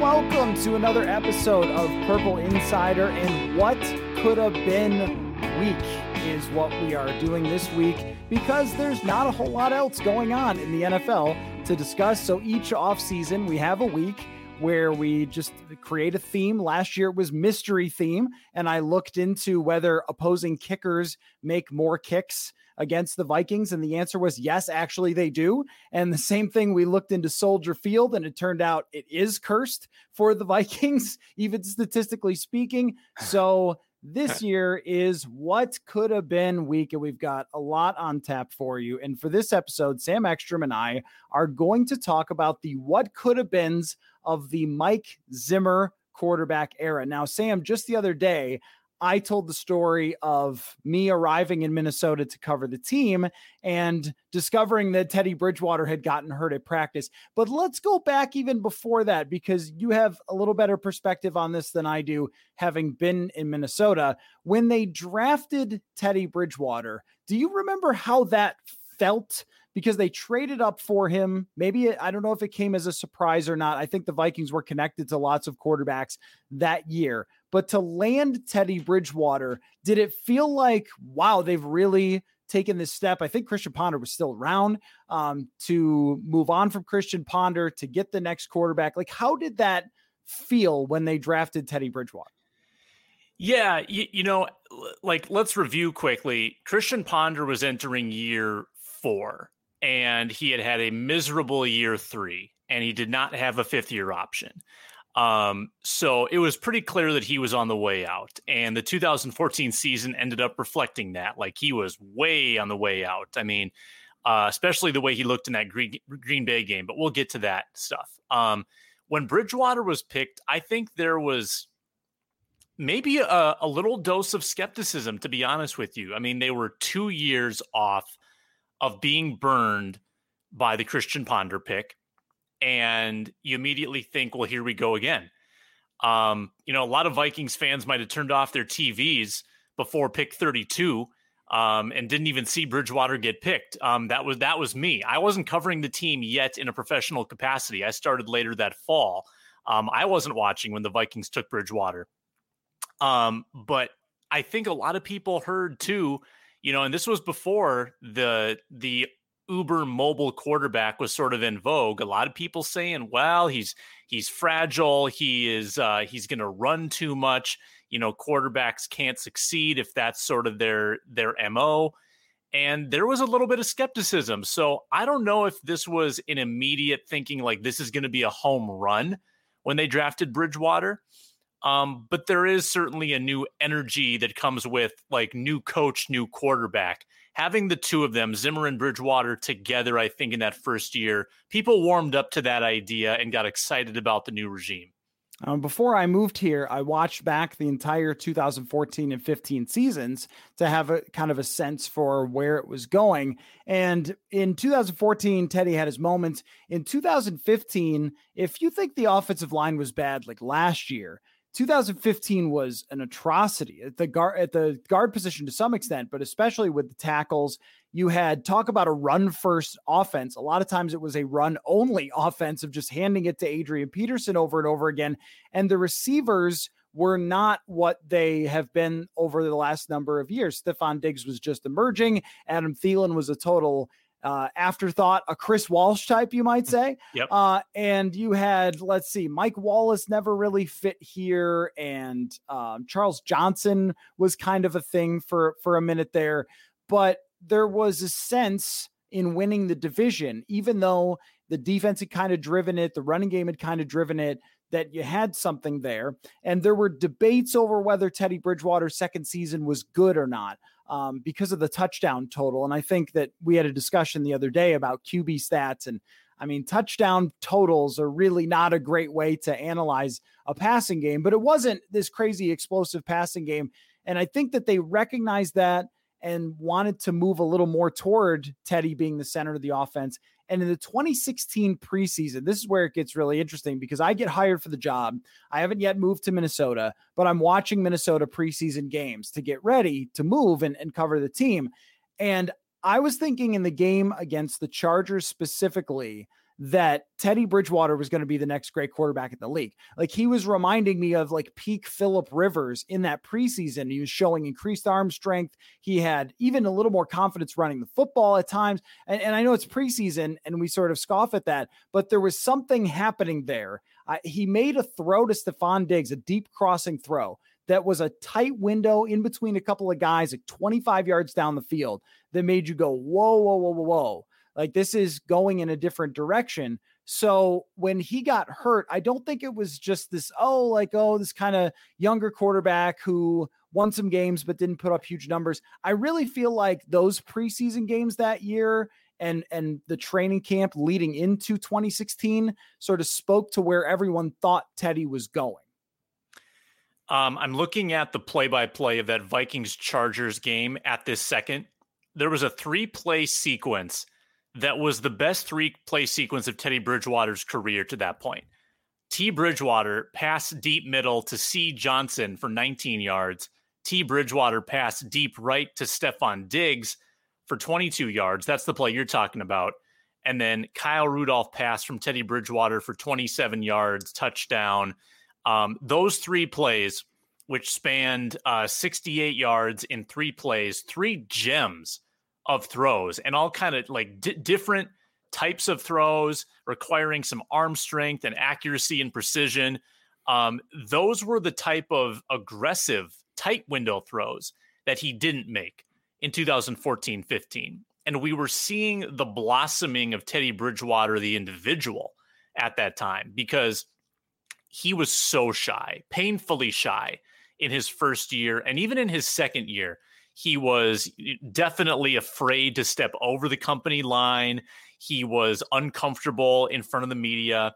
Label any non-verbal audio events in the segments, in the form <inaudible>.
Welcome to another episode of Purple Insider. And what could have been week is what we are doing this week because there's not a whole lot else going on in the NFL to discuss. So each offseason, we have a week where we just create a theme. Last year it was mystery theme, and I looked into whether opposing kickers make more kicks against the Vikings? And the answer was yes, actually they do. And the same thing, we looked into Soldier Field and it turned out it is cursed for the <laughs> Vikings, even statistically speaking. So this <laughs> year is what could have been week, and we've got a lot on tap for you. And for this episode, Sam Ekstrom and I are going to talk about the what could have beens of the Mike Zimmer quarterback era. Now, Sam, just the other day, I told the story of me arriving in Minnesota to cover the team and discovering that Teddy Bridgewater had gotten hurt at practice. But let's go back even before that because you have a little better perspective on this than I do, having been in Minnesota. When they drafted Teddy Bridgewater, do you remember how that felt? because they traded up for him. Maybe I don't know if it came as a surprise or not. I think the Vikings were connected to lots of quarterbacks that year, but to land Teddy Bridgewater, did it feel like, wow, they've really taken this step? I think Christian Ponder was still around um, to move on from Christian Ponder to get the next quarterback. Like, how did that feel when they drafted Teddy Bridgewater? Yeah, you, you know, like let's review quickly. Christian Ponder was entering year four, and he had had a miserable year three, and he did not have a fifth year option. Um, so it was pretty clear that he was on the way out. And the 2014 season ended up reflecting that. Like he was way on the way out. I mean, uh, especially the way he looked in that Green, Green Bay game, but we'll get to that stuff. Um, when Bridgewater was picked, I think there was maybe a, a little dose of skepticism, to be honest with you. I mean, they were two years off of being burned by the Christian Ponder pick and you immediately think, well, here we go again. Um, you know, a lot of Vikings fans might have turned off their TVs before pick 32 um, and didn't even see Bridgewater get picked. Um, that was that was me. I wasn't covering the team yet in a professional capacity. I started later that fall. Um, I wasn't watching when the Vikings took Bridgewater. Um, but I think a lot of people heard too, you know, and this was before the the uber mobile quarterback was sort of in vogue a lot of people saying well he's he's fragile he is uh, he's going to run too much you know quarterbacks can't succeed if that's sort of their their mo and there was a little bit of skepticism. So i don't know if this was an immediate thinking like this is going to be a home run when they drafted bridgewater. Um, but there is certainly a new energy that comes with like new coach new quarterback having the two of them, Zimmer and Bridgewater, together, I think in that first year, people warmed up to that idea and got excited about the new regime. Um, before I moved here, I watched back the entire 2014 and 15 seasons to have a kind of a sense for where it was going. And in 2014, Teddy had his moments. In 2015, if you think the offensive line was bad like last year, 2015 was an atrocity at the guard at the guard position to some extent, but especially with the tackles. You had talk about a run first offense. A lot of times it was a run only <laughs> offense of just handing it to Adrian Peterson over and over again. And the receivers were not what they have been over the last number of years. Stefon Diggs was just emerging. Adam Thielen was a total uh, afterthought, a Chris Walsh type, you might say. <laughs> Yep. Uh, and you had, let's see, Mike Wallace never really fit here, and um, Charles Johnson was kind of a thing for for a minute there, but there was a sense in winning the division, even though the defense had kind of driven it, the running game had kind of driven it. That you had something there, and there were debates over whether Teddy Bridgewater's second season was good or not um, because of the touchdown total. And I think that we had a discussion the other day about QB stats. And I mean, touchdown totals are really not a great way to analyze a passing game, but it wasn't this crazy explosive passing game. And I think that they recognized that and wanted to move a little more toward Teddy being the center of the offense. And in the 2016 preseason, this is where it gets really interesting because I get hired for the job. I haven't yet moved to Minnesota, but I'm watching Minnesota preseason games to get ready to move and, and cover the team. And I was thinking in the game against the Chargers specifically that Teddy Bridgewater was going to be the next great quarterback in the league. Like he was reminding me of like peak Philip Rivers in that preseason. He was showing increased arm strength. He had even a little more confidence running the football at times. And, and I know it's preseason and we sort of scoff at that, but there was something happening there. He made a throw to Stefon Diggs, a deep crossing throw that was a tight window in between a couple of guys, like 25 yards down the field, that made you go, whoa, whoa, whoa, whoa, whoa like this is going in a different direction. So when he got hurt, I don't think it was just this, oh, like, oh, this kind of younger quarterback who won some games but didn't put up huge numbers. I really feel like those preseason games that year and and the training camp leading into 2016 sort of spoke to where everyone thought Teddy was going. Um, I'm looking at the play-by-play of that Vikings Chargers game at this second. There was a three-play sequence that was the best three play sequence of Teddy Bridgewater's career to that point. T. Bridgewater passed deep middle to C. Johnson for 19 yards. T. Bridgewater passed deep right to Stefon Diggs for 22 yards. That's the play you're talking about. And then Kyle Rudolph passed from Teddy Bridgewater for 27 yards, touchdown. Um, those three plays, which spanned uh, 68 yards in three plays, three gems of throws and all kind of like d- different types of throws requiring some arm strength and accuracy and precision. Um, those were the type of aggressive tight window throws that he didn't make in 2014 15. And we were seeing the blossoming of Teddy Bridgewater, the individual, at that time because he was so shy, painfully shy in his first year and even in his second year. He was definitely afraid to step over the company line. He was uncomfortable in front of the media.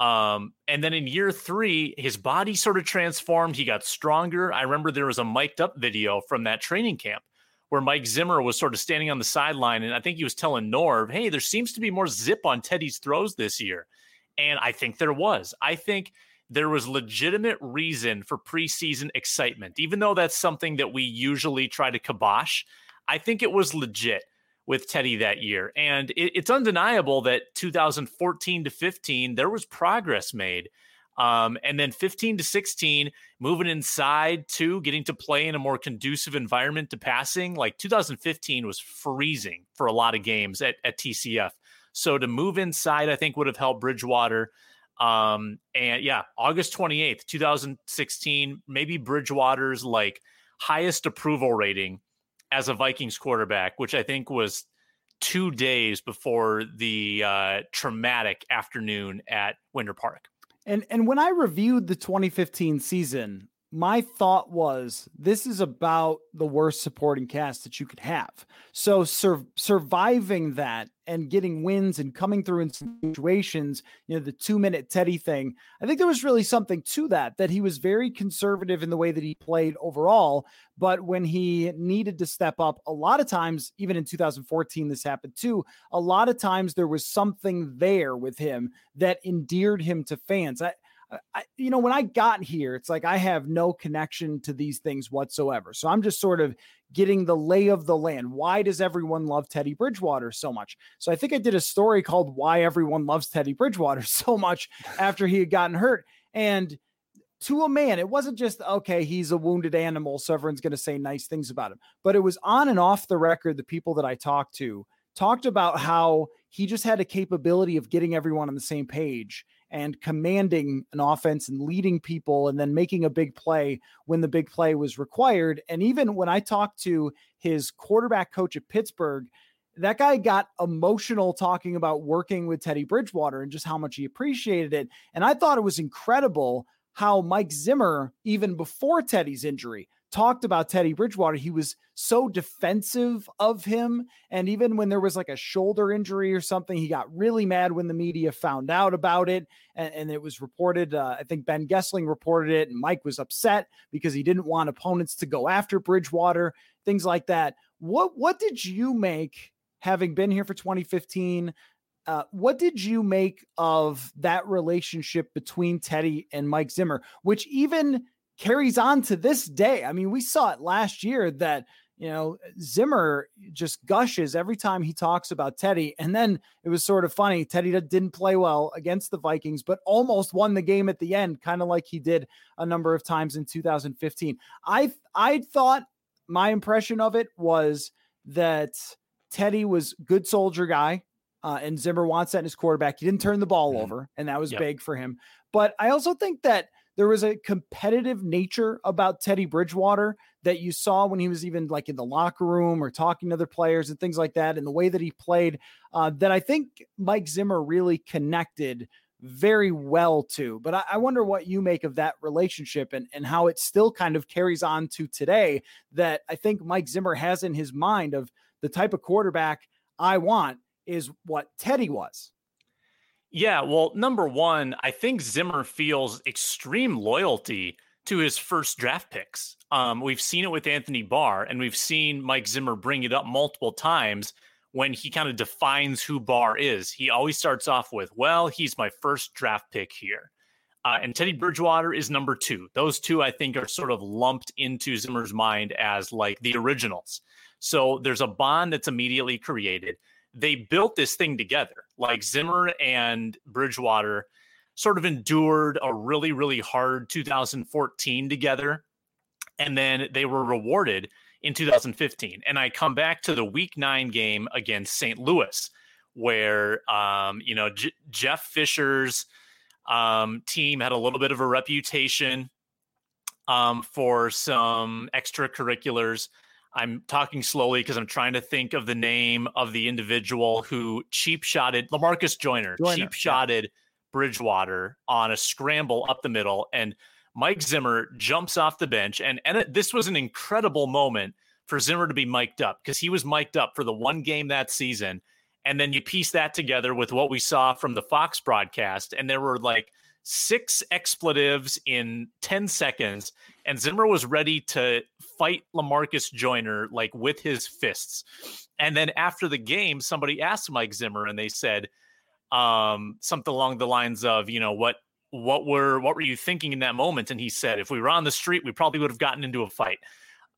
Um, and then in year three, his body sort of transformed. He got stronger. I remember there was a mic'd up video from that training camp where Mike Zimmer was sort of standing on the sideline. And I think he was telling Norv, hey, there seems to be more zip on Teddy's throws this year. And I think there was. I think there was legitimate reason for preseason excitement, even though that's something that we usually try to kibosh. I think it was legit with Teddy that year. And it, it's undeniable that 2014 to 15, there was progress made. Um, and then 15 to 16, moving inside to getting to play in a more conducive environment to passing. Like 2015 was freezing for a lot of games at, at TCF. So to move inside, I think would have helped Bridgewater. Um, and yeah, August 28th, 2016, maybe Bridgewater's like highest approval rating as a Vikings quarterback, which I think was two days before the uh, traumatic afternoon at Winter Park. And and when I reviewed the 2015 season, my thought was this is about the worst supporting cast that you could have. So sur- surviving that and getting wins and coming through in situations, you know, the two minute Teddy thing, I think there was really something to that, that he was very conservative in the way that he played overall. But when he needed to step up, a lot of times, even in 2014, this happened too. A lot of times there was something there with him that endeared him to fans. I, I, you know, when I got here, it's like I have no connection to these things whatsoever. So I'm just sort of getting the lay of the land. Why does everyone love Teddy Bridgewater so much? So I think I did a story called Why Everyone Loves Teddy Bridgewater <laughs> So Much after he had gotten hurt. And to a man, it wasn't just, okay, he's a wounded animal. So everyone's going to say nice things about him. But it was on and off the record, the people that I talked to talked about how he just had a capability of getting everyone on the same page and commanding an offense and leading people and then making a big play when the big play was required. And even when I talked to his quarterback coach at Pittsburgh, that guy got emotional talking about working with Teddy Bridgewater and just how much he appreciated it. And I thought it was incredible how Mike Zimmer, even before Teddy's injury, talked about Teddy Bridgewater, he was so defensive of him. And even when there was like a shoulder injury or something, he got really mad when the media found out about it. And, and it was reported, uh, I think Ben Goessling reported it, and Mike was upset because he didn't want opponents to go after Bridgewater, things like that. What what did you make having been here for 2015? Uh, what did you make of that relationship between Teddy and Mike Zimmer, which even carries on to this day. I mean, we saw it last year that you know, Zimmer just gushes every time he talks about Teddy. And then it was sort of funny. Teddy didn't play well against the Vikings, but almost won the game at the end, kind of like he did a number of times in 2015. I I thought my impression of it was that Teddy was good soldier guy. Uh, and Zimmer wants that in his quarterback. He didn't turn the ball mm-hmm. over, and that was yep. big for him. But I also think that there was a competitive nature about Teddy Bridgewater that you saw when he was even like in the locker room or talking to other players and things like that, and the way that he played, uh, that I think Mike Zimmer really connected very well to. But I, I, wonder what you make of that relationship and, and how it still kind of carries on to today that I think Mike Zimmer has in his mind of the type of quarterback I want is what Teddy was. Yeah, well, number one, I think Zimmer feels extreme loyalty to his first draft picks. Um, we've seen it with Anthony Barr, and we've seen Mike Zimmer bring it up multiple times when he kind of defines who Barr is. He always starts off with, well, he's my first draft pick here. Uh, and Teddy Bridgewater is number two. Those two, I think, are sort of lumped into Zimmer's mind as like the originals. So there's a bond that's immediately created they built this thing together. Like Zimmer and Bridgewater sort of endured a really, really hard 2014 together. And then they were rewarded in 2015. And I come back to the week nine game against St. Louis, where, um, you know, J- Jeff Fisher's um, team had a little bit of a reputation um, for some extracurriculars. I'm talking slowly because I'm trying to think of the name of the individual who cheap shotted Lamarcus Joyner, Joyner cheap shotted yeah. Bridgewater on a scramble up the middle. And Mike Zimmer jumps off the bench. And, and it, this was an incredible moment for Zimmer to be mic'd up because he was mic'd up for the one game that season. And then you piece that together with what we saw from the Fox broadcast. And there were like six expletives in 10 seconds, and Zimmer was ready to fight Lamarcus Joyner like with his fists. And then after the game, somebody asked Mike Zimmer, and they said um, something along the lines of, you know, what what were what were you thinking in that moment? And he said, if we were on the street, we probably would have gotten into a fight,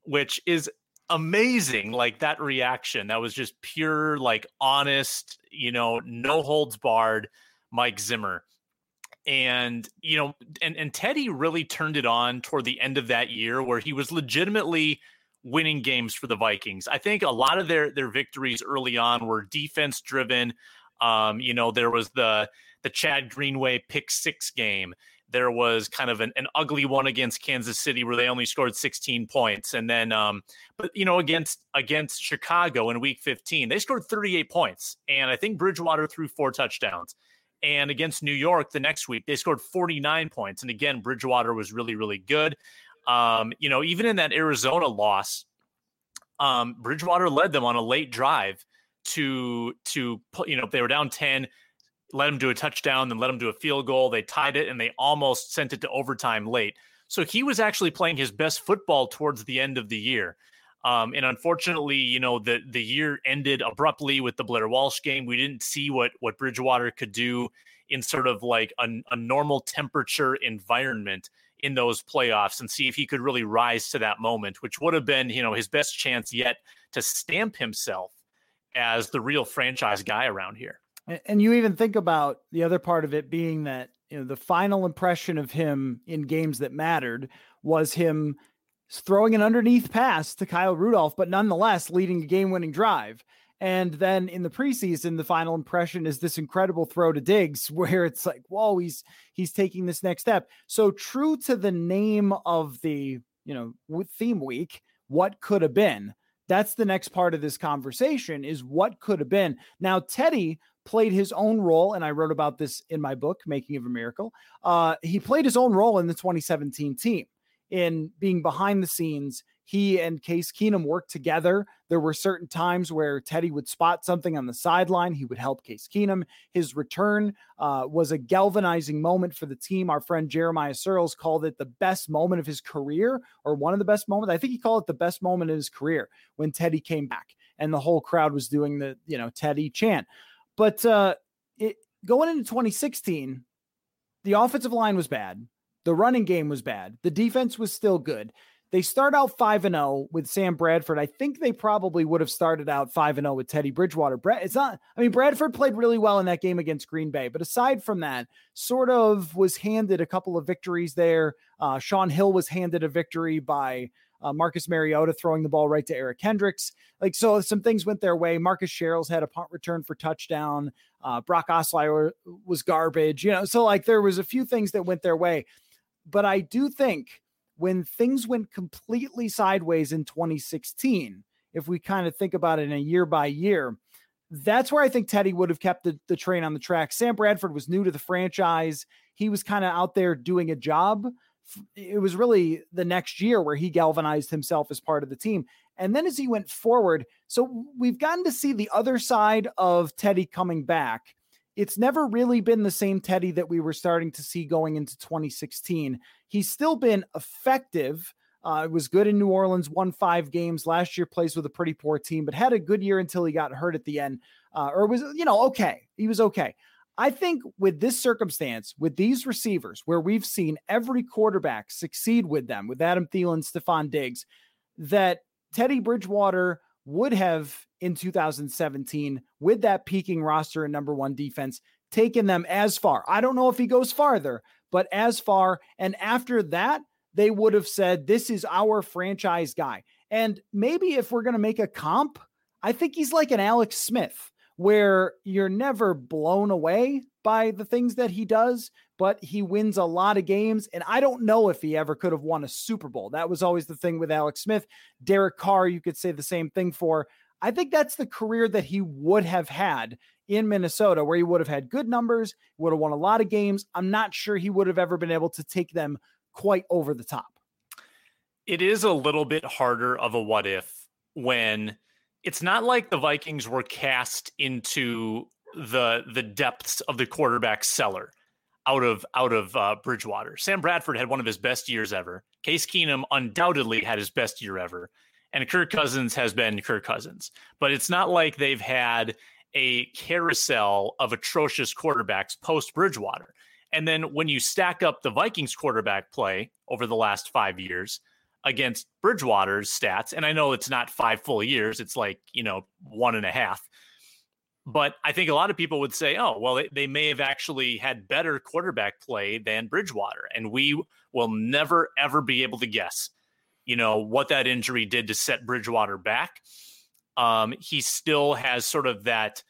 which is amazing. Like that reaction, that was just pure, like honest, you know, no holds barred, Mike Zimmer and you know and and Teddy really turned it on toward the end of that year where he was legitimately winning games for the Vikings. I think a lot of their their victories early on were defense driven. Um, you know, there was the the Chad Greenway pick 6 game. There was kind of an, an ugly one against Kansas City where they only scored 16 points and then um but you know against against Chicago in week 15, they scored 38 points and I think Bridgewater threw four touchdowns. And against New York the next week, they scored 49 points. And again, Bridgewater was really, really good. Um, you know, even in that Arizona loss, um, Bridgewater led them on a late drive to to you know, they were down 10, let them do a touchdown, then let them do a field goal. They tied it and they almost sent it to overtime late. So he was actually playing his best football towards the end of the year. Um, and unfortunately, you know, the the year ended abruptly with the Blair Walsh game. We didn't see what what Bridgewater could do in sort of like a, a normal temperature environment in those playoffs and see if he could really rise to that moment, which would have been, you know, his best chance yet to stamp himself as the real franchise guy around here. And you even think about the other part of it being that, you know, the final impression of him in games that mattered was him throwing an underneath pass to Kyle Rudolph, but nonetheless leading a game winning drive. And then in the preseason, the final impression is this incredible throw to Diggs, <laughs> where it's like, whoa, he's he's taking this next step. So true to the name of the you know theme week, what could have been. That's the next part of this conversation is what could have been. Now Teddy played his own role, and I wrote about this in my book, Making of a Miracle. Uh, he played his own role in the 2017 team in being behind the scenes. He and Case Keenum worked together. There were certain times where Teddy would spot something on the sideline. He would help Case Keenum. His return uh, was a galvanizing moment for the team. Our friend Jeremiah Searles called it the best moment of his career, or one of the best moments. I think he called it the best moment in his career when Teddy came back and the whole crowd was doing the, you know, Teddy chant. But uh, it, going into 2016, the offensive line was bad. The running game was bad. The defense was still good. They start out 5 and 0 with Sam Bradford. I think they probably would have started out 5 and 0 with Teddy Bridgewater. Brad, it's not I mean Bradford played really well in that game against Green Bay, but aside from that, sort of was handed a couple of victories there. Uh, Shaun Hill was handed a victory by uh, Marcus Mariota throwing the ball right to Eric Kendricks. Like, so some things went their way. Marcus Sherels had a punt return for touchdown. Uh, Brock Osweiler was garbage, you know. So, like, there was a few things that went their way. But I do think when things went completely sideways in 2016, if we kind of think about it in a year by year, that's where I think Teddy would have kept the, the train on the track. Sam Bradford was new to the franchise. He was kind of out there doing a job. It was really the next year where he galvanized himself as part of the team. And then as he went forward, so we've gotten to see the other side of Teddy coming back it's never really been the same Teddy that we were starting to see going into 2016. He's still been effective. Uh, was good in New Orleans, won five games last year, plays with a pretty poor team, but had a good year until he got hurt at the end. Uh, or was, you know, okay. He was okay. I think with this circumstance, with these receivers, where we've seen every quarterback succeed with them, with Adam Thielen, Stefon Diggs, that Teddy Bridgewater would have in 2017 with that peaking roster and number one defense taking them as far. I don't know if he goes farther, but as far. And after that, they would have said, This is our franchise guy. And maybe if we're going to make a comp, I think he's like an Alex Smith, where you're never blown away by the things that he does, but he wins a lot of games. And I don't know if he ever could have won a Super Bowl. That was always the thing with Alex Smith. Derek Carr, you could say the same thing for. I think that's the career that he would have had in Minnesota, where he would have had good numbers, would have won a lot of games. I'm not sure he would have ever been able to take them quite over the top. It is a little bit harder of a what if when it's not like the Vikings were cast into the the depths of the quarterback cellar out of out of uh, Bridgewater. Sam Bradford had one of his best years ever. Case Keenum undoubtedly had his best year ever, and Kirk Cousins has been Kirk Cousins. But it's not like they've had a carousel of atrocious quarterbacks post Bridgewater. And then when you stack up the Vikings quarterback play over the last five years against Bridgewater's stats, and I know it's not five full years, it's like, you know, one and a half. But I think a lot of people would say, oh, well, they, they may have actually had better quarterback play than Bridgewater. And we will never, ever be able to guess, you know, what that injury did to set Bridgewater back. Um, he still has sort of that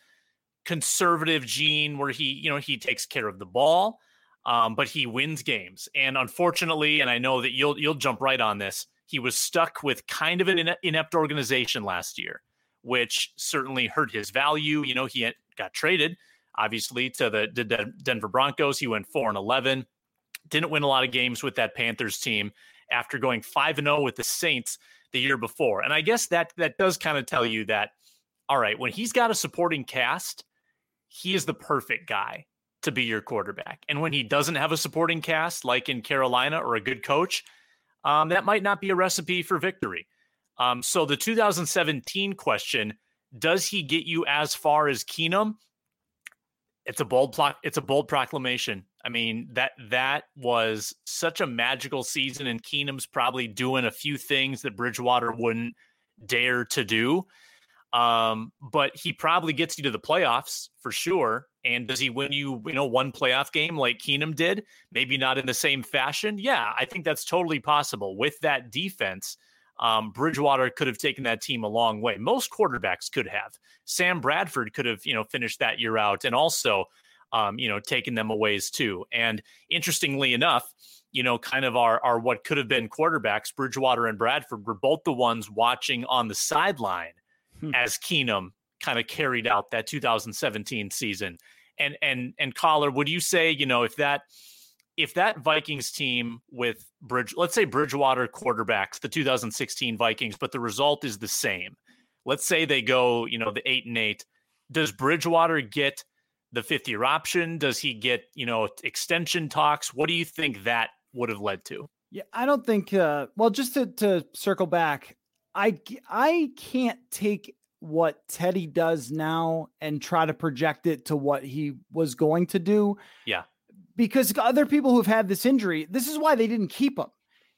conservative gene where he, you know, he takes care of the ball, um, but he wins games. And unfortunately, and I know that you'll you'll jump right on this, he was stuck with kind of an inept organization last year which certainly hurt his value. You know, he had, got traded obviously to the, the Denver Broncos. He went 4 and 11. Didn't win a lot of games with that Panthers team after going 5 and 0 with the Saints the year before. And I guess that that does kind of tell you that all right, when he's got a supporting cast, he is the perfect guy to be your quarterback. And when he doesn't have a supporting cast like in Carolina or a good coach, um, that might not be a recipe for victory. Um, so the 2017 question: Does he get you as far as Keenum? It's a bold plot. It's a bold proclamation. I mean that that was such a magical season, and Keenum's probably doing a few things that Bridgewater wouldn't dare to do. Um, but he probably gets you to the playoffs for sure. And does he win you, you know, one playoff game like Keenum did? Maybe not in the same fashion. Yeah, I think that's totally possible with that defense um, Bridgewater could have taken that team a long way. Most quarterbacks could have. Sam Bradford could have, you know, finished that year out and also, um, you know, taken them a ways too. And interestingly enough, you know, kind of our, our what could have been quarterbacks, Bridgewater and Bradford were both the ones watching on the sideline hmm. as Keenum kind of carried out that 2017 season. And and and Coller, would you say, you know, if that if that Vikings team with Bridge, let's say Bridgewater quarterbacks, the 2016 Vikings, but the result is the same. Let's say they go, you know, the eight and eight. Does Bridgewater get the fifth year option? Does he get, you know, extension talks? What do you think that would have led to? Yeah, I don't think. Uh, well, just to to circle back, I I can't take what Teddy does now and try to project it to what he was going to do. Yeah because other people who've had this injury, this is why they didn't keep him.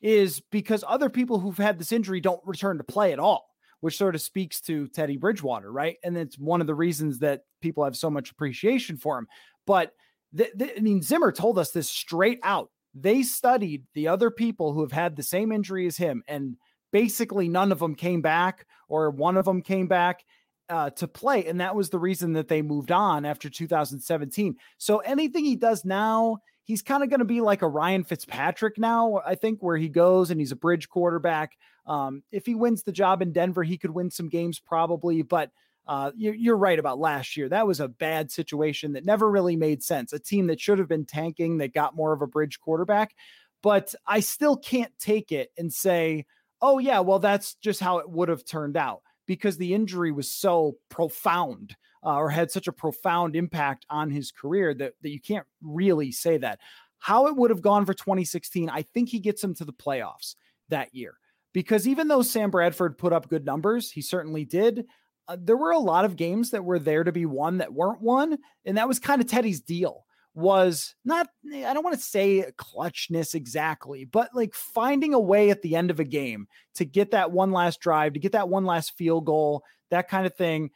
is because other people who've had this injury don't return to play at all, which sort of speaks to Teddy Bridgewater, right? And it's one of the reasons that people have so much appreciation for him. But th- th- I mean, Zimmer told us this straight out. They studied the other people who have had the same injury as him, and basically none of them came back, or one of them came back uh, to play. And that was the reason that they moved on after 2017. So anything he does now, he's kind of going to be like a Ryan Fitzpatrick now, I think, where he goes and he's a bridge quarterback. Um, if he wins the job in Denver, he could win some games probably. But uh, you're, you're right about last year. That was a bad situation that never really made sense. A team that should have been tanking that got more of a bridge quarterback. But I still can't take it and say, oh, yeah, well, that's just how it would have turned out because the injury was so profound uh, or had such a profound impact on his career that, that you can't really say that. How it would have gone for 2016, I think he gets him to the playoffs that year. Because even though Sam Bradford put up good numbers, he certainly did. Uh, there were a lot of games that were there to be won that weren't won. And that was kind of Teddy's deal was not I don't want to say clutchness exactly, but like finding a way at the end of a game to get that one last drive, to get that one last field goal, that kind of thing.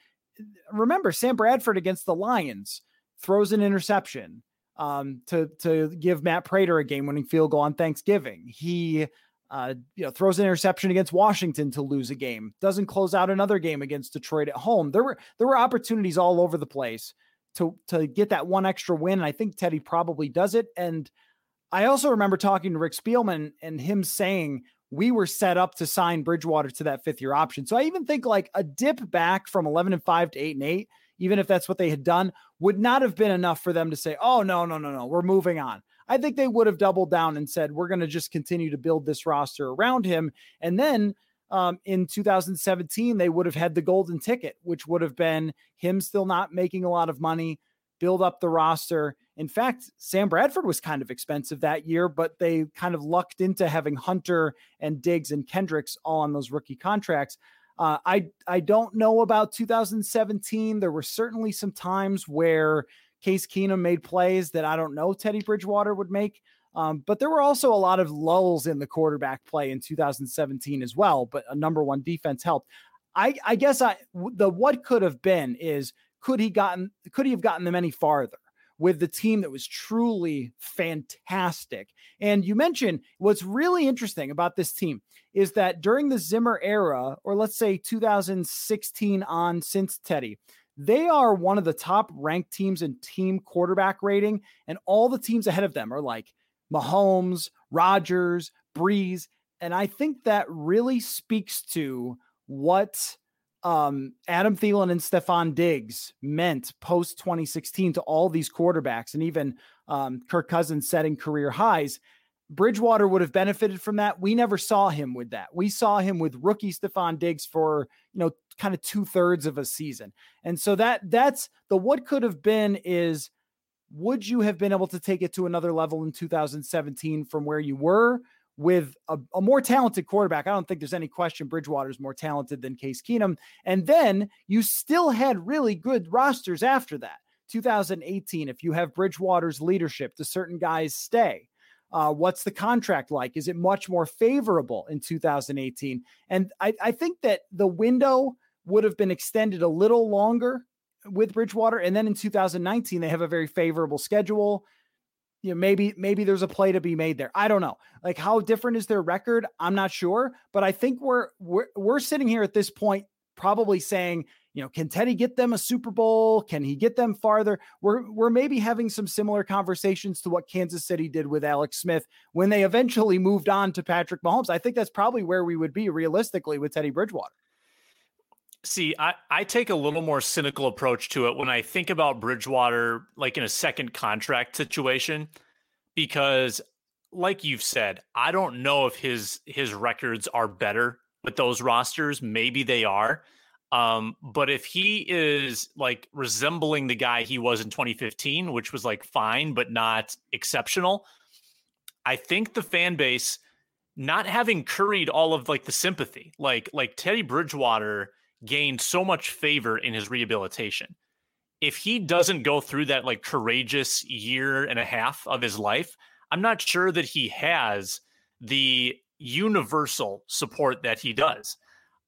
Remember Sam Bradford against the Lions throws an interception um, to to give Matt Prater a game-winning field goal on Thanksgiving. He uh, you know throws an interception against Washington to lose a game. Doesn't close out another game against Detroit at home. There were there were opportunities all over the place to to get that one extra win. And I think Teddy probably does it. And I also remember talking to Rick Spielman and him saying we were set up to sign Bridgewater to that fifth year option. So I even think like a dip back from 11 and 5 to 8 and 8, even if that's what they had done, would not have been enough for them to say, oh, no, no, no, no, we're moving on. I think they would have doubled down and said, we're going to just continue to build this roster around him. And then um, in 2017, they would have had the golden ticket, which would have been him still not making a lot of money, build up the roster. In fact, Sam Bradford was kind of expensive that year, but they kind of lucked into having Hunter and Diggs and Kendricks all on those rookie contracts. Uh, I I don't know about 2017. There were certainly some times where Case Keenum made plays that I don't know Teddy Bridgewater would make. Um, but there were also a lot of lulls in the quarterback play in 2017 as well. But a number one defense helped. I, I guess I the what could have been is could he gotten could he have gotten them any farther with the team that was truly fantastic? And you mentioned what's really interesting about this team is that during the Zimmer era, or let's say 2016 on since Teddy, they are one of the top ranked teams in team quarterback rating, and all the teams ahead of them are like Mahomes, Rodgers, Brees. And I think that really speaks to what um, Adam Thielen and Stefon Diggs meant post 2016 to all these quarterbacks and even um, Kirk Cousins setting career highs. Bridgewater would have benefited from that. We never saw him with that. We saw him with rookie Stefon Diggs for, you know, kind of two thirds of a season. And so that that's the what could have been is would you have been able to take it to another level in 2017 from where you were with a, a, more talented quarterback? I don't think there's any question Bridgewater is more talented than Case Keenum. And then you still had really good rosters after that. 2018, if you have Bridgewater's leadership, do certain guys stay? Uh, what's the contract like? Is it much more favorable in 2018? And I, I think that the window would have been extended a little longer with Bridgewater. And then in 2019, they have a very favorable schedule. You know, maybe maybe there's a play to be made there. I don't know. Like how different is their record? I'm not sure, but I think we're we're we're sitting here at this point probably saying, you know, can Teddy get them a Super Bowl? Can he get them farther? We're we're maybe having some similar conversations to what Kansas City did with Alex Smith when they eventually moved on to Patrick Mahomes. I think that's probably where we would be realistically with Teddy Bridgewater. See, I, I take a little more cynical approach to it when I think about Bridgewater, like in a second contract situation, because like you've said, I don't know if his his records are better with those rosters. Maybe they are. Um, but if he is like resembling the guy he was in 2015, which was like fine but not exceptional, I think the fan base not having curried all of like the sympathy, like like Teddy Bridgewater gained so much favor in his rehabilitation. If he doesn't go through that like courageous year and a half of his life, I'm not sure that he has the universal support that he does.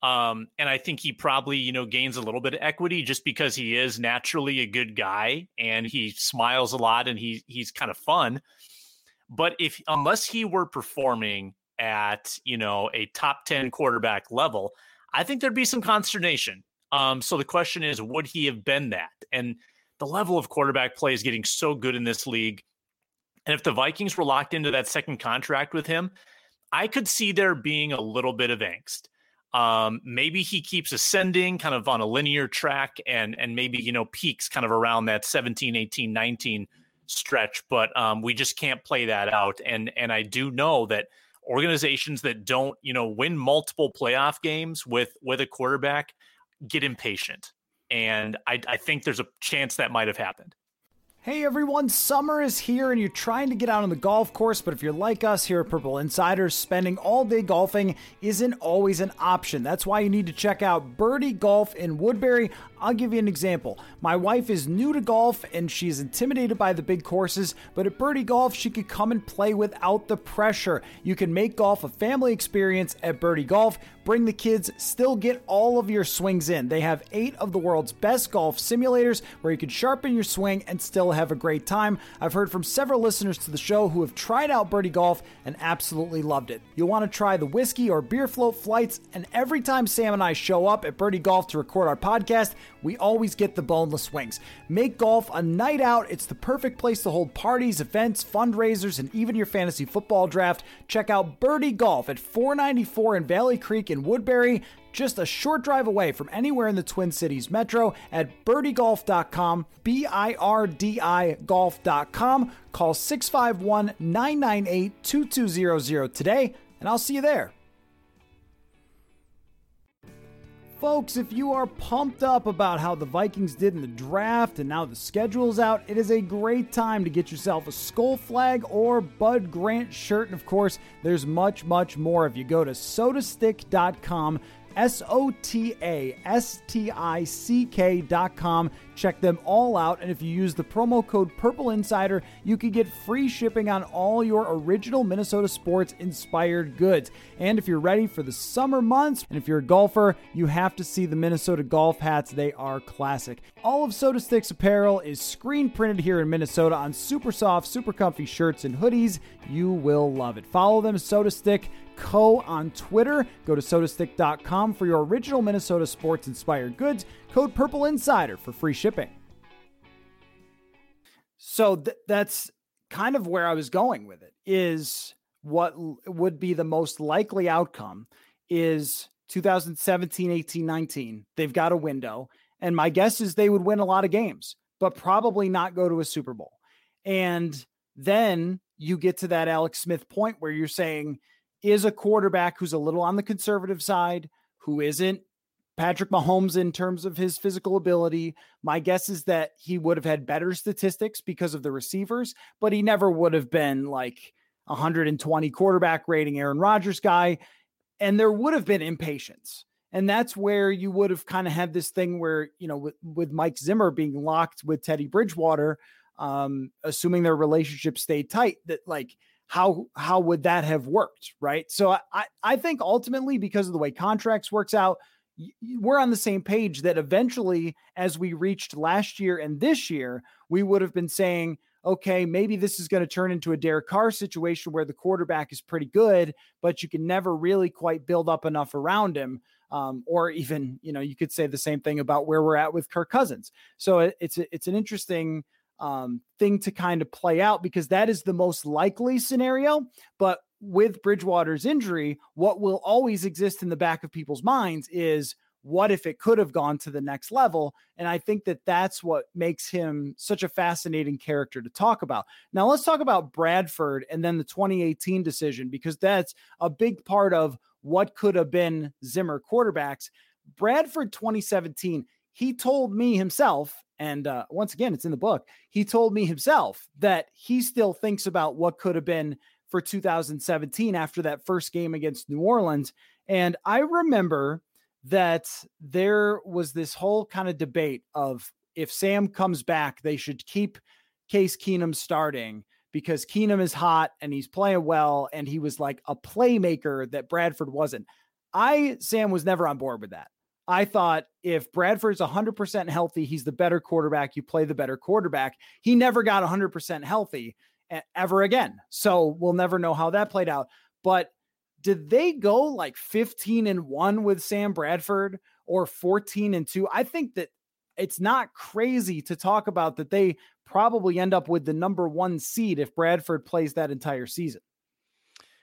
Um, and I think he probably, you know, gains a little bit of equity just because he is naturally a good guy and he smiles a lot and he he's kind of fun. But if unless he were performing at, you know, a top 10 quarterback level, I think there'd be some consternation. Um, so the question is, would he have been that? And the level of quarterback play is getting so good in this league. And if the Vikings were locked into that second contract with him, I could see there being a little bit of angst. Um, maybe he keeps ascending kind of on a linear track and and maybe you know peaks kind of around that 17, 18, 19 stretch, but um, we just can't play that out. And and I do know that organizations that don't you know win multiple playoff games with with a quarterback get impatient, and I, I think there's a chance that might have happened. Hey everyone, summer is here and you're trying to get out on the golf course, but if you're like us here at Purple Insiders, spending all day golfing isn't always an option. That's why you need to check out Birdi Golf in Woodbury. I'll give you an example. My wife is new to golf and she's intimidated by the big courses, but at Birdi Golf, she could come and play without the pressure. You can make golf a family experience at Birdi Golf. Bring the kids, still get all of your swings in. They have eight of the world's best golf simulators where you can sharpen your swing and still have a great time. I've heard from several listeners to the show who have tried out Birdi Golf and absolutely loved it. You'll want to try the whiskey or beer float flights, and every time Sam and I show up at Birdi Golf to record our podcast, we always get the boneless wings. Make golf a night out. It's the perfect place to hold parties, events, fundraisers, and even your fantasy football draft. Check out Birdi Golf at 494 in Valley Creek in Woodbury, just a short drive away from anywhere in the Twin Cities metro at birdigolf.com, B I R D I golf.com. Call 651 998 2200 today, and I'll see you there. Folks, if you are pumped up about how the Vikings did in the draft and now the schedule's out, it is a great time to get yourself a Skull Flag or Bud Grant shirt. And of course, there's much, much more if you go to sotastick.com S O T A S T I C K dot com. Check them all out. And if you use the promo code Purple Insider, you can get free shipping on all your original Minnesota sports inspired goods. And if you're ready for the summer months, and if you're a golfer, you have to see the Minnesota golf hats. They are classic. All of Sota Stick's apparel is screen printed here in Minnesota on super soft, super comfy shirts and hoodies. You will love it. Follow them, Sota Stick Co. on Twitter. Go to sotastick.com for your original Minnesota sports inspired goods. Code Purple Insider for free shipping. So th- that's kind of where I was going with it is what l- would be the most likely outcome is 2017, 18, 19. They've got a window. And my guess is they would win a lot of games, but probably not go to a Super Bowl. And then you get to that Alex Smith point where you're saying, is a quarterback who's a little on the conservative side, who isn't Patrick Mahomes in terms of his physical ability. My guess is that he would have had better statistics because of the receivers, but he never would have been like 120 quarterback rating Aaron Rodgers guy. And there would have been impatience. And that's where you would have kind of had this thing where, you know, with, with Mike Zimmer being locked with Teddy Bridgewater, um, assuming their relationship stayed tight, that like how how would that have worked right? So i i think ultimately because of the way contracts works out we're on the same page that eventually as we reached last year and this year we would have been saying okay maybe this is going to turn into a Derek Carr situation where the quarterback is pretty good but you can never really quite build up enough around him. Um, or even you know you could say the same thing about where we're at with Kirk Cousins. So it, it's it's an interesting um, thing to kind of play out because that is the most likely scenario. But with Bridgewater's injury, what will always exist in the back of people's minds is what if it could have gone to the next level? And I think that that's what makes him such a fascinating character to talk about. Now, let's talk about Bradford and then the 2018 decision, because that's a big part of what could have been Zimmer quarterbacks. Bradford 2017, he told me himself, and uh, once again, it's in the book. He told me himself that he still thinks about what could have been for 2017 after that first game against New Orleans. And I remember that there was this whole kind of debate of if Sam comes back, they should keep Case Keenum starting because Keenum is hot and he's playing well and he was like a playmaker that Bradford wasn't. I, Sam, was never on board with that. I thought if Bradford's 100% healthy, he's the better quarterback. You play the better quarterback. He never got 100% healthy ever again. So we'll never know how that played out. But did they go like 15 and 1 with Sam Bradford or 14 and 2? I think that it's not crazy to talk about that they probably end up with the number 1 seed if Bradford plays that entire season.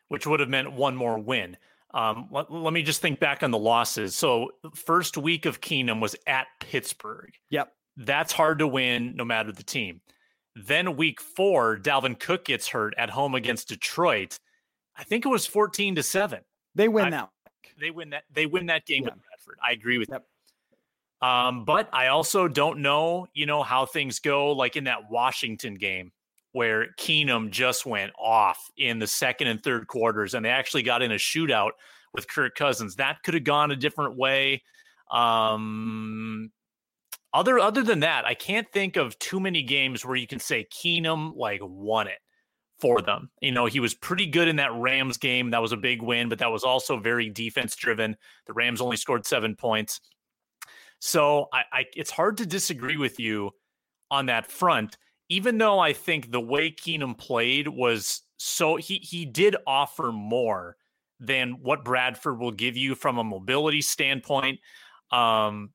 Which would have meant one more win. Um, let, let, me just think back on the losses. So, first week of Keenum was at Pittsburgh. Yep. That's hard to win no matter the team. Then week four, Dalvin Cook gets hurt at home against Detroit. I think it was 14 to 7. They win now. They win that they win that game yeah. with Bradford. I agree with yep. you. Um, but I also don't know, you know, how things go like in that Washington game where Keenum just went off in the second and third quarters, and they actually got in a shootout with Kirk Cousins. That could have gone a different way. Um, other other than that, I can't think of too many games where you can say Keenum like won it for them. You know, he was pretty good in that Rams game. That was a big win, but that was also very defense driven. The Rams only scored seven points. So I, I it's hard to disagree with you on that front even though I think the way Keenum played was so he he did offer more than what Bradford will give you from a mobility standpoint. Um,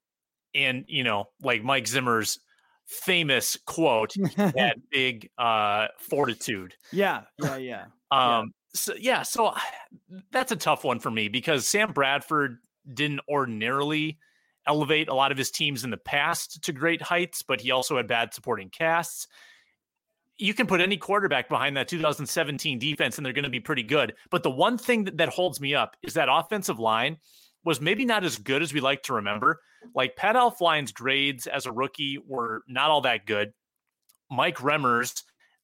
and you know, like Mike Zimmer's famous quote, that <laughs> big uh fortitude. Yeah, yeah, yeah. <laughs> Um, yeah. so yeah, so <sighs> that's a tough one for me because Sam Bradford didn't ordinarily elevate a lot of his teams in the past to great heights, but he also had bad supporting casts. You can put any quarterback behind that 2017 defense and they're going to be pretty good. But the one thing that, that holds me up is that offensive line was maybe not as good as we like to remember. Like Pat Elflein's grades as a rookie were not all that good. Mike Remmers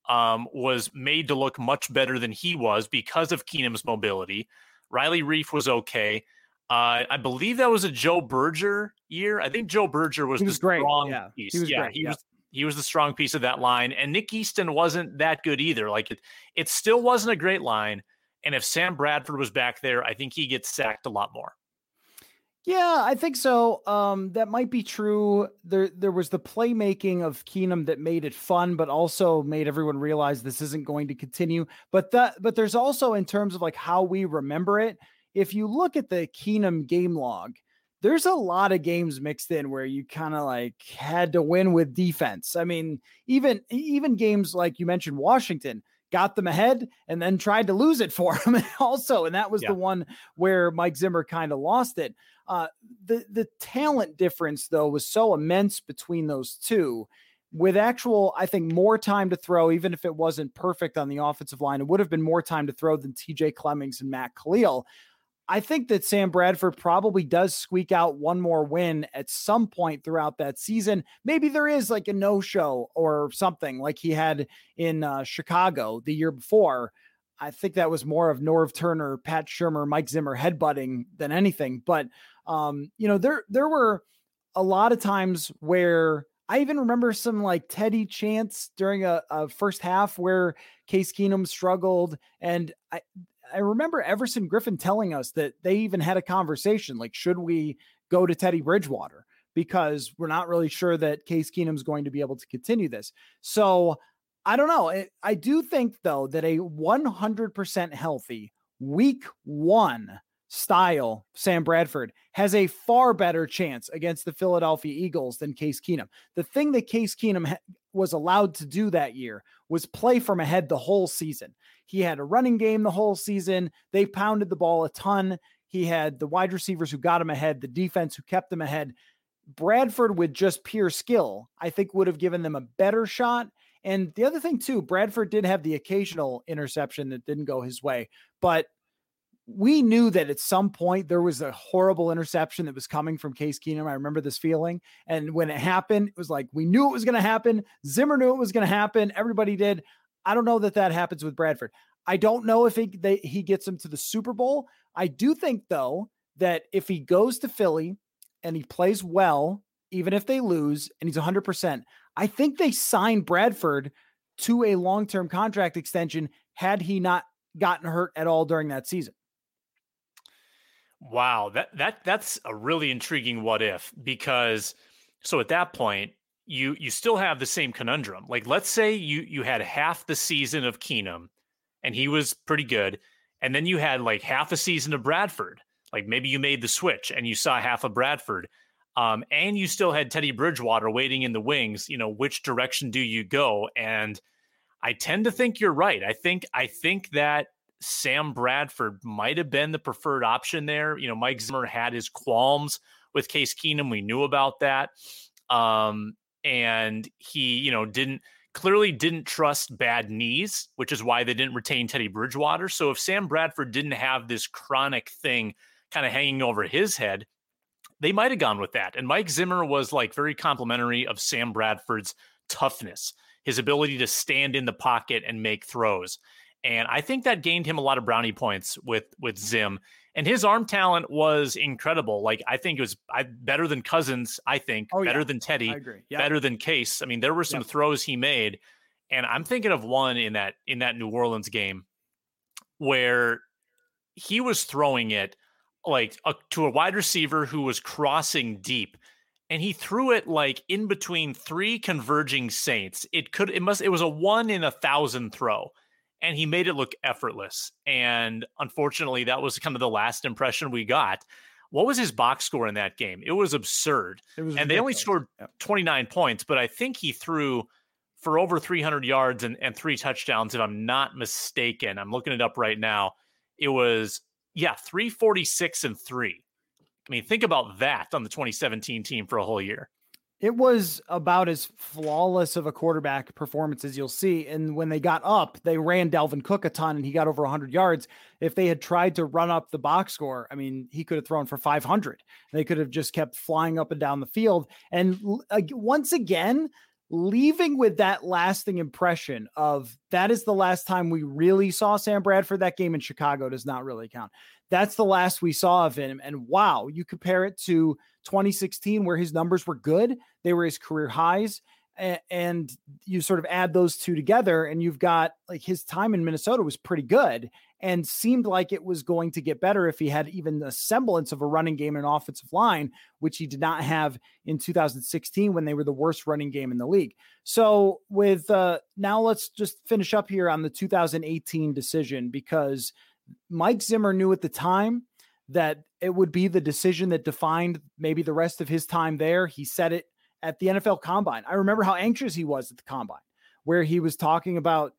um, was made to look much better than he was because of Keenum's mobility. Riley Reiff was okay. Uh, I believe that was a Joe Berger year. I think Joe Berger was, was the great. strong yeah. piece. He was yeah, great. he yeah. was he was the strong piece of that line. And Nick Easton wasn't that good either. Like it, it still wasn't a great line. And if Sam Bradford was back there, I think he gets sacked a lot more. Yeah, I think so. Um, that might be true. There, there was the playmaking of Keenum that made it fun, but also made everyone realize this isn't going to continue. But that, but there's also in terms of like how we remember it if you look at the Keenum game log, there's a lot of games mixed in where you kind of like had to win with defense. I mean, even even games like you mentioned Washington got them ahead and then tried to lose it for <laughs> them also and that was yeah. the one where Mike Zimmer kind of lost it. Uh, the the talent difference though was so immense between those two with actual, I think, more time to throw, even if it wasn't perfect on the offensive line, it would have been more time to throw than TJ Clemmings and Matt Kalil. I think that Sam Bradford probably does squeak out one more win at some point throughout that season. Maybe there is like a no show or something like he had in uh, Chicago the year before. I think that was more of Norv Turner, Pat Shurmur, Mike Zimmer headbutting than anything. But um, you know, there there were a lot of times where I even remember some like Teddy chants during a, a first half where Case Keenum struggled, and I I remember Everson Griffen telling us that they even had a conversation like, should we go to Teddy Bridgewater? Because we're not really sure that Case Keenum's going to be able to continue this. So I don't know. Eh, I do think, though, that a 100% healthy week one style Sam Bradford has a far better chance against the Philadelphia Eagles than Case Keenum. The thing that Case Keenum ha- was allowed to do that year was play from ahead the whole season. He had a running game the whole season. They pounded the ball a ton. He had the wide receivers who got him ahead, the defense who kept him ahead. Bradford, with just pure skill, I think would have given them a better shot. And the other thing, too, Bradford did have the occasional interception that didn't go his way, but we knew that at some point there was a horrible interception that was coming from Case Keenum. I remember this feeling. And when it happened, it was like we knew it was going to happen. Zimmer knew it was going to happen. Everybody did. I don't know that that happens with Bradford. I don't know if he they, he gets him to the Super Bowl. I do think though that if he goes to Philly and he plays well, even if they lose and he's 100%, I think they sign Bradford to a long term contract extension had he not gotten hurt at all during that season. Wow, that that that's a really intriguing what if because so at that point you you still have the same conundrum. Like let's say you you had half the season of Keenum and he was pretty good and then you had like half a season of Bradford. Like maybe you made the switch and you saw half of Bradford. Um, and you still had Teddy Bridgewater waiting in the wings, you know, which direction do you go? And I tend to think you're right. I think I think that Sam Bradford might have been the preferred option there. You know, Mike Zimmer had his qualms with Case Keenum. We knew about that. Um, and he, you know, didn't clearly didn't trust bad knees, which is why they didn't retain Teddy Bridgewater. So if Sam Bradford didn't have this chronic thing kind of hanging over his head, they might have gone with that. And Mike Zimmer was like very complimentary of Sam Bradford's toughness, his ability to stand in the pocket and make throws. And I think that gained him a lot of brownie points with with Zim. And his arm talent was incredible. Like I think it was I, better than Cousins. I think oh, better yeah. than Teddy. I Yep. Better than Case. I mean, there were some yep. throws he made, and I'm thinking of one in that in that New Orleans game where he was throwing it like a, to a wide receiver who was crossing deep and he threw it like in between three converging saints it could it must it was a one in a thousand throw and he made it look effortless and unfortunately that was kind of the last impression we got. What was his box score in that game? It was absurd it was and they only scored 29 points but i think he threw for over 300 yards and, and three touchdowns if i'm not mistaken. I'm looking it up right now. It was yeah, 346 and three. I mean, think about that on the 2017 team for a whole year. It was about as flawless of a quarterback performance as you'll see. And when they got up, they ran Dalvin Cook a ton and he got over 100 yards. If they had tried to run up the box score, I mean, he could have thrown for 500. They could have just kept flying up and down the field. And uh, once again, leaving with that lasting impression of that is the last time we really saw Sam Bradford. That game in Chicago does not really count. That's the last we saw of him. And wow, you compare it to 2016, where his numbers were good, they were his career highs. And you sort of add those two together, and you've got like his time in Minnesota was pretty good and seemed like it was going to get better if he had even a semblance of a running game and an offensive line, which he did not have in 2016 when they were the worst running game in the league. So, with uh, now let's just finish up here on the 2018 decision because Mike Zimmer knew at the time that it would be the decision that defined maybe the rest of his time there. He said it at the NFL Combine. I remember how anxious he was at the Combine, where he was talking about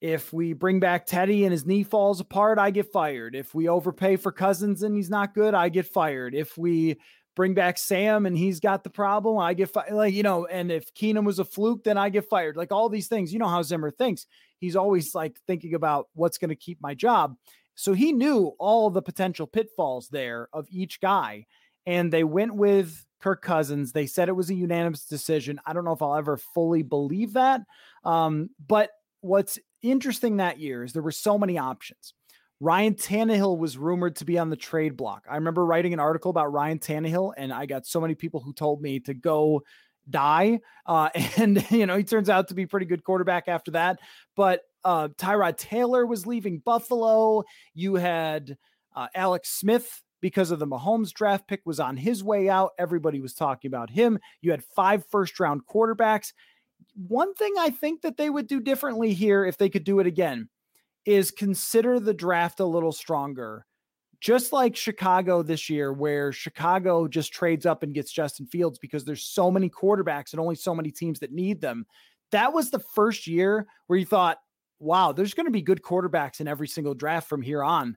if we bring back Teddy and his knee falls apart, I get fired. If we overpay for Cousins and he's not good, I get fired. If we bring back Sam and he's got the problem, I get fired. Like, you know, and if Keenum was a fluke, then I get fired. Like all these things, you know how Zimmer thinks. He's always like thinking about what's going to keep my job. So he knew all the potential pitfalls there of each guy. And they went with Kirk Cousins. They said it was a unanimous decision. I don't know if I'll ever fully believe that. Um, but what's interesting that year is there were so many options. Ryan Tannehill was rumored to be on the trade block. I remember writing an article about Ryan Tannehill, and I got so many people who told me to go die. Uh, <laughs> and, you know, he turns out to be pretty good quarterback after that. But uh, Tyrod Taylor was leaving Buffalo. You had uh, Alex Smith because of the Mahomes draft pick was on his way out. Everybody was talking about him. You had five first round quarterbacks one thing I think that they would do differently here if they could do it again is consider the draft a little stronger. Just like Chicago this year, where Chicago just trades up and gets Justin Fields because there's so many quarterbacks and only so many teams that need them. That was the first year where you thought, wow, there's going to be good quarterbacks in every single draft from here on.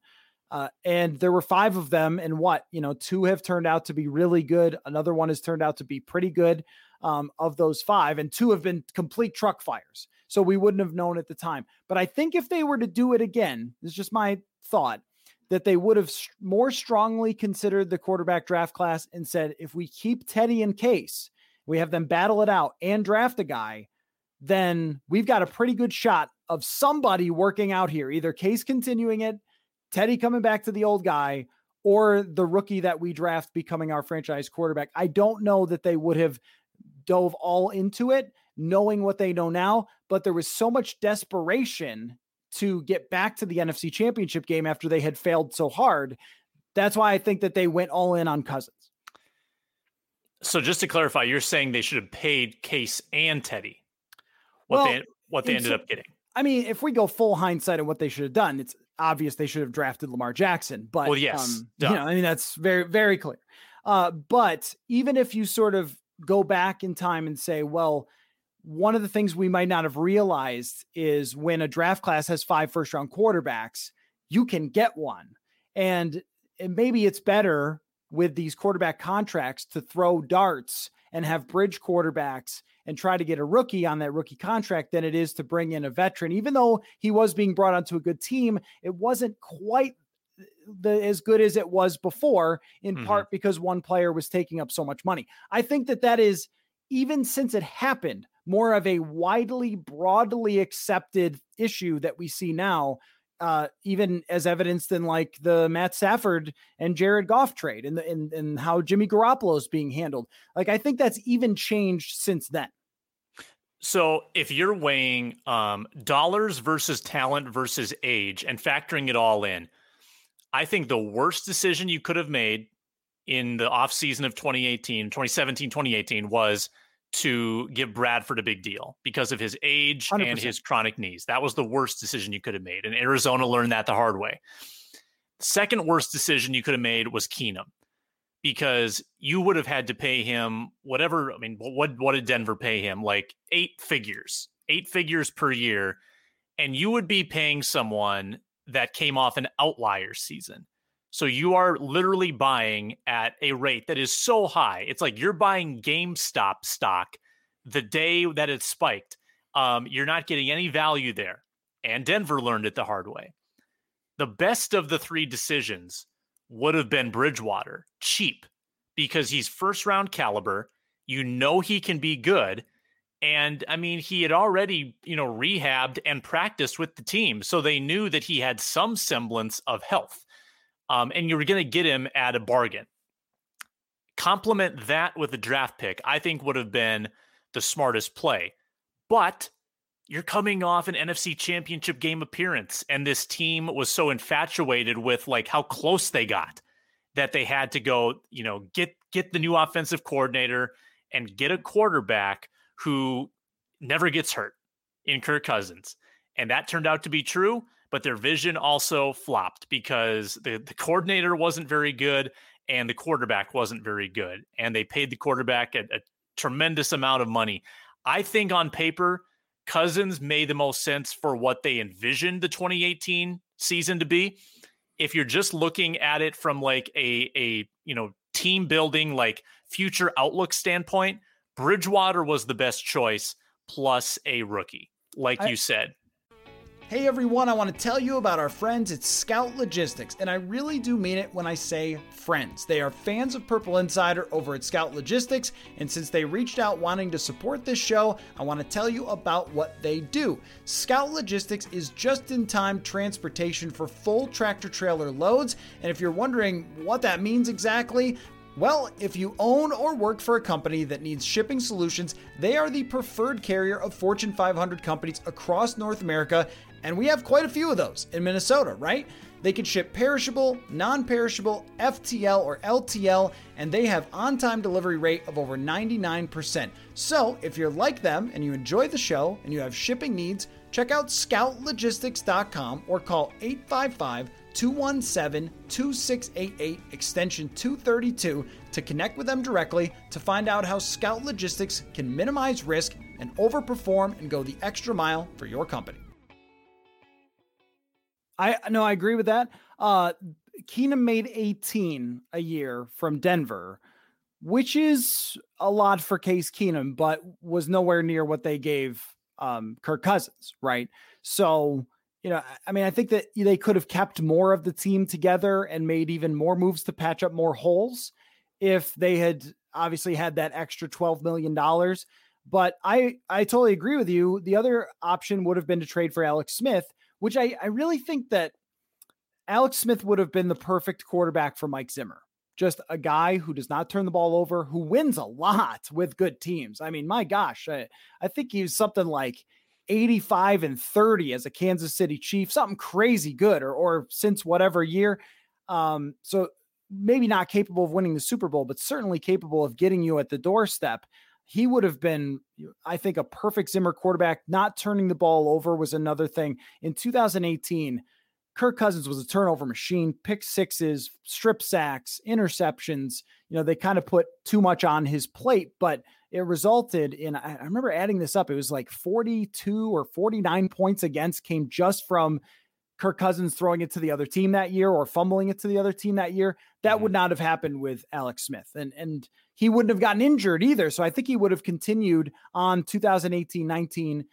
Uh, and there were five of them, and what you know, two have turned out to be really good. Another one has turned out to be pretty good um, of those five, and two have been complete truck fires. So we wouldn't have known at the time. But I think if they were to do it again, this is just my thought, that they would have more strongly considered the quarterback draft class and said, if we keep Teddy in Case, we have them battle it out and draft a guy, then we've got a pretty good shot of somebody working out here, either Case continuing it, Teddy coming back to the old guy, or the rookie that we draft becoming our franchise quarterback. I don't know that they would have dove all into it knowing what they know now, but there was so much desperation to get back to the NFC championship game after they had failed so hard. That's why I think that they went all in on Cousins. So just to clarify, you're saying they should have paid Case and Teddy what well, they what they ended so, up getting. I mean, if we go full hindsight on what they should have done, it's obvious they should have drafted Lamar Jackson. But well, yes, um, you know, I mean that's very very clear. Uh, but even if you sort of go back in time and say, well, one of the things we might not have realized is when a draft class has five first round quarterbacks, you can get one. And, and maybe it's better with these quarterback contracts to throw darts and have bridge quarterbacks and try to get a rookie on that rookie contract than it is to bring in a veteran. Even though he was being brought onto a good team, it wasn't quite the as good as it was before in mm-hmm. part because one player was taking up so much money. I think that that is even since it happened more of a widely broadly accepted issue that we see now uh, even as evidenced in like the Matt Stafford and Jared Goff trade and, and, and how Jimmy Garoppolo is being handled. Like, I think that's even changed since then. So if you're weighing um, dollars versus talent versus age and factoring it all in, I think the worst decision you could have made in the offseason of 2018, 2017, 2018 was to give Bradford a big deal because of his age 100%. and his chronic knees. That was the worst decision you could have made. And Arizona learned that the hard way. Second worst decision you could have made was Keenum because you would have had to pay him whatever. I mean, what what did Denver pay him? Like eight figures, eight figures per year, and you would be paying someone that came off an outlier season. So you are literally buying at a rate that is so high. It's like you're buying GameStop stock the day that it spiked. Um, you're not getting any value there. And Denver learned it the hard way. The best of the three decisions would have been Bridgewater, cheap, because he's first round caliber. You know he can be good. And I mean, he had already, you know, rehabbed and practiced with the team. So they knew that he had some semblance of health um, and you were going to get him at a bargain. Complement that with a draft pick, I think would have been the smartest play. But you're coming off an NFC championship game appearance, and this team was so infatuated with like how close they got that they had to go, you know, get get the new offensive coordinator and get a quarterback who never gets hurt in Kirk Cousins. And that turned out to be true but their vision also flopped because the, the coordinator wasn't very good and the quarterback wasn't very good. And they paid the quarterback a, a tremendous amount of money. I think on paper, Cousins made the most sense for what they envisioned the 2018 season to be. If you're just looking at it from like a a you know team building like future outlook standpoint, Bridgewater was the best choice plus a rookie, like I, you said. Hey everyone, I want to tell you about our friends at Scout Logistics, and I really do mean it when I say friends. They are fans of Purple Insider over at Scout Logistics, and since they reached out wanting to support this show, I want to tell you about what they do. Scout Logistics is just in time transportation for full tractor trailer loads, and if you're wondering what that means exactly, well, if you own or work for a company that needs shipping solutions, they are the preferred carrier of Fortune 500 companies across North America and we have quite a few of those in Minnesota, right? They can ship perishable, non perishable, FTL, or LTL, and they have on time delivery rate of over 99%. So if you're like them and you enjoy the show and you have shipping needs, check out scoutlogistics.com or call 855 217 2688 extension 232 to connect with them directly to find out how Scout Logistics can minimize risk and overperform and go the extra mile for your company. I no, I agree with that. Uh Keenum made 18 a year from Denver, which is a lot for Case Keenum, but was nowhere near what they gave um Kirk Cousins, right? So, you know, I mean, I think that they could have kept more of the team together and made even more moves to patch up more holes if they had obviously had that extra 12 million dollars. But I I totally agree with you. The other option would have been to trade for Alex Smith which I, I really think that Alex Smith would have been the perfect quarterback for Mike Zimmer. just a guy who does not turn the ball over, who wins a lot with good teams. I mean, my gosh, I, I think he's something like 85 and 30 as a Kansas City Chief, something crazy good, or or since whatever year. Um, so maybe not capable of winning the Super Bowl, but certainly capable of getting you at the doorstep. He would have been, I think, a perfect Zimmer quarterback. Not turning the ball over was another thing. In 2018, Kirk Cousins was a turnover machine, pick sixes, strip sacks, interceptions. You know, they kind of put too much on his plate, but it resulted in, I remember adding this up, it was like 42 or 49 points against came just from Kirk Cousins throwing it to the other team that year or fumbling it to the other team that year. That mm-hmm. would not have happened with Alex Smith. And, and he wouldn't have gotten injured either. So I think he would have continued on 2018 19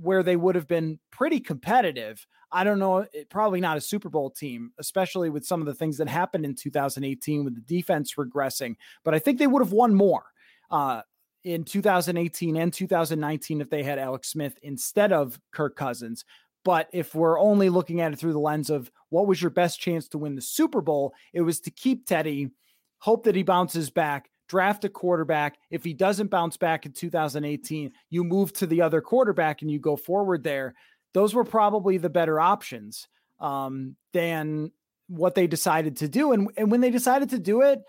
where they would have been pretty competitive. I don't know, it, eh, probably not a Super Bowl team, especially with some of the things that happened in 2018 with the defense regressing. But I think they would have won more uh, in 2018 and 2019 if they had Alex Smith instead of Kirk Cousins. But if we're only looking at it through the lens of what was your best chance to win the Super Bowl, it was to keep Teddy, hope that he bounces back, draft a quarterback. If he doesn't bounce back in 2018, you move to the other quarterback and you go forward there. Those were probably the better options um, than what they decided to do. And, and when they decided to do it,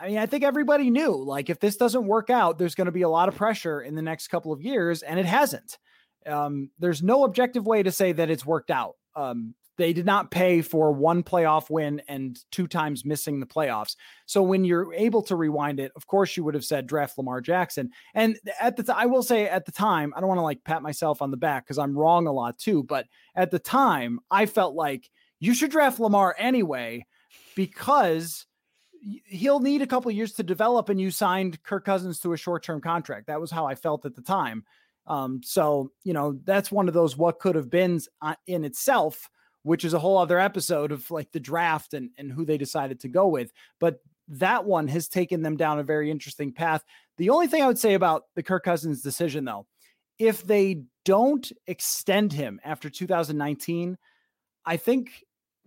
I mean, I think everybody knew like if this doesn't work out, there's going to be a lot of pressure in the next couple of years, and it hasn't. Um, there's no objective way to say that it's worked out. Um, they did not pay for one playoff win and two times missing the playoffs. So when you're able to rewind it, of course you would have said draft Lamar Jackson. And at the t- I will say at the time, I don't want to like pat myself on the back because I'm wrong a lot too, but at the time I felt like you should draft Lamar anyway because he'll need a couple years to develop and you signed Kirk Cousins to a short-term contract. That was how I felt at the time. Um, so, you know, that's one of those what could have been uh, in itself which is a whole other episode of like the draft and, and who they decided to go with. But that one has taken them down a very interesting path. The only thing I would say about the Kirk Cousins decision, though, if they don't extend him after 2019, I think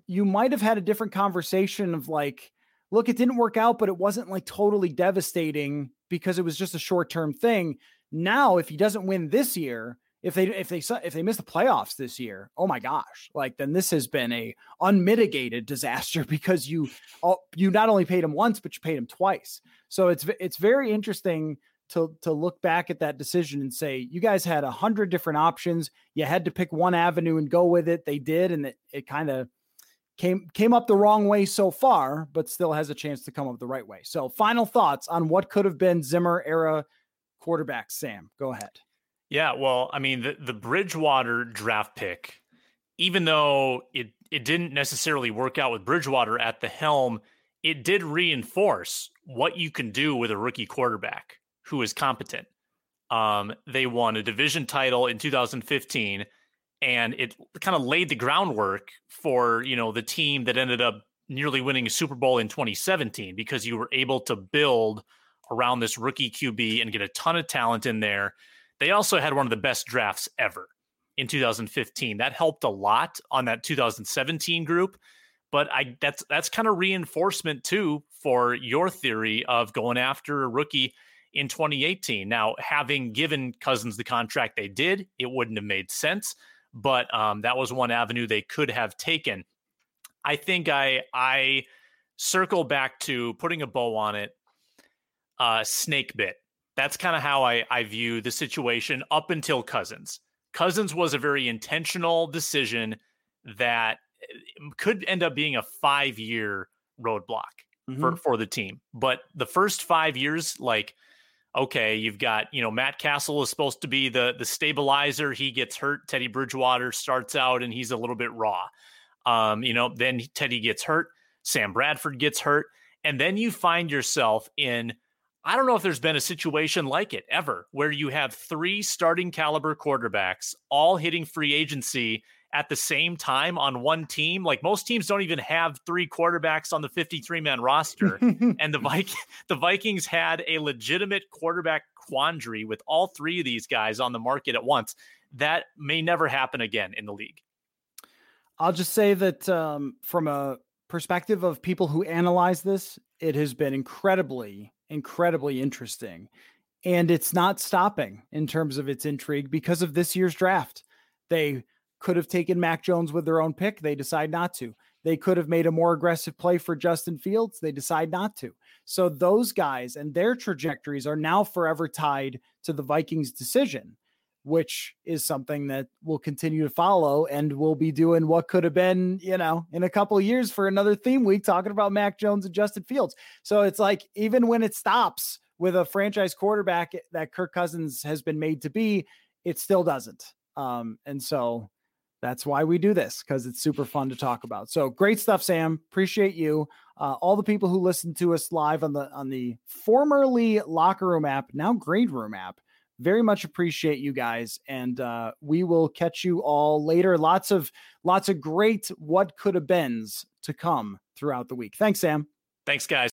you might have had a different conversation of like, look, it didn't work out, but it wasn't like totally devastating because it was just a short term thing. Now, if he doesn't win this year, if they if they if they miss the playoffs this year, oh my gosh, like then this has been a unmitigated disaster <laughs> because you all, you not only paid him once but you paid him twice. So it's it's very interesting to to look back at that decision and say you guys had a hundred different options. You had to pick one avenue and go with it. They did, and it, it kind of came came up the wrong way so far, but still has a chance to come up the right way. So final thoughts on what could have been Zimmer era quarterback. Sam, go ahead. Yeah, well, I mean, the, the Bridgewater draft pick, even though it, it didn't necessarily work out with Bridgewater at the helm, it did reinforce what you can do with a rookie quarterback who is competent. Um, they won a division title in 2015, and it kind of laid the groundwork for you know the team that ended up nearly winning a Super Bowl in 2017 because you were able to build around this rookie QB and get a ton of talent in there they also had one of the best drafts ever in 2015. That helped a lot on that 2017 group. But I that's that's kind of reinforcement too for your theory of going after a rookie in 2018. Now, having given Cousins the contract they did, it wouldn't have made sense. But um, that was one avenue they could have taken. I think I I circle back to putting a bow on it. Uh, snake bit that's kind of how I, I view the situation up until Cousins. Cousins was a very intentional decision that eh, could end up being a five year roadblock mm-hmm. for, for the team. But the first five years, like, okay, you've got, you know, Matt Cassel is supposed to be the the stabilizer. He gets hurt. Teddy Bridgewater starts out and he's a little bit raw. Um, you know, then Teddy gets hurt, Sam Bradford gets hurt, and then you find yourself in I don't know if there's been a situation like it ever where you have three starting caliber quarterbacks all hitting free agency at the same time on one team. Like most teams don't even have three quarterbacks on the 53 man roster. <laughs> and the Viking, <laughs> the Vikings had a legitimate quarterback quandary with all three of these guys on the market at once. That may never happen again in the league. I'll just say that um, from a perspective of people who analyze this, it has been incredibly, incredibly interesting. And it's not stopping in terms of its intrigue because of this year's draft. They could have taken Mac Jones with their own pick. They decide not to. They could have made a more aggressive play for Justin Fields. They decide not to. So those guys and their trajectories are now forever tied to the Vikings' decision which is something that we'll continue to follow and we'll be doing what could have been, you know, in a couple years for another theme week talking about Mac Jones and Justin Fields. So it's like even when it stops with a franchise quarterback that Kirk Cousins has been made to be, it still doesn't. Um, and so that's why we do this because it's super fun to talk about. So great stuff, Sam. Appreciate you. Uh, all the people who listen to us live on the on the formerly locker room app, now Greenroom app very much appreciate you guys and uh, we will catch you all later. Lots of lots of great what could have beens to come throughout the week. Thanks sam. Thanks guys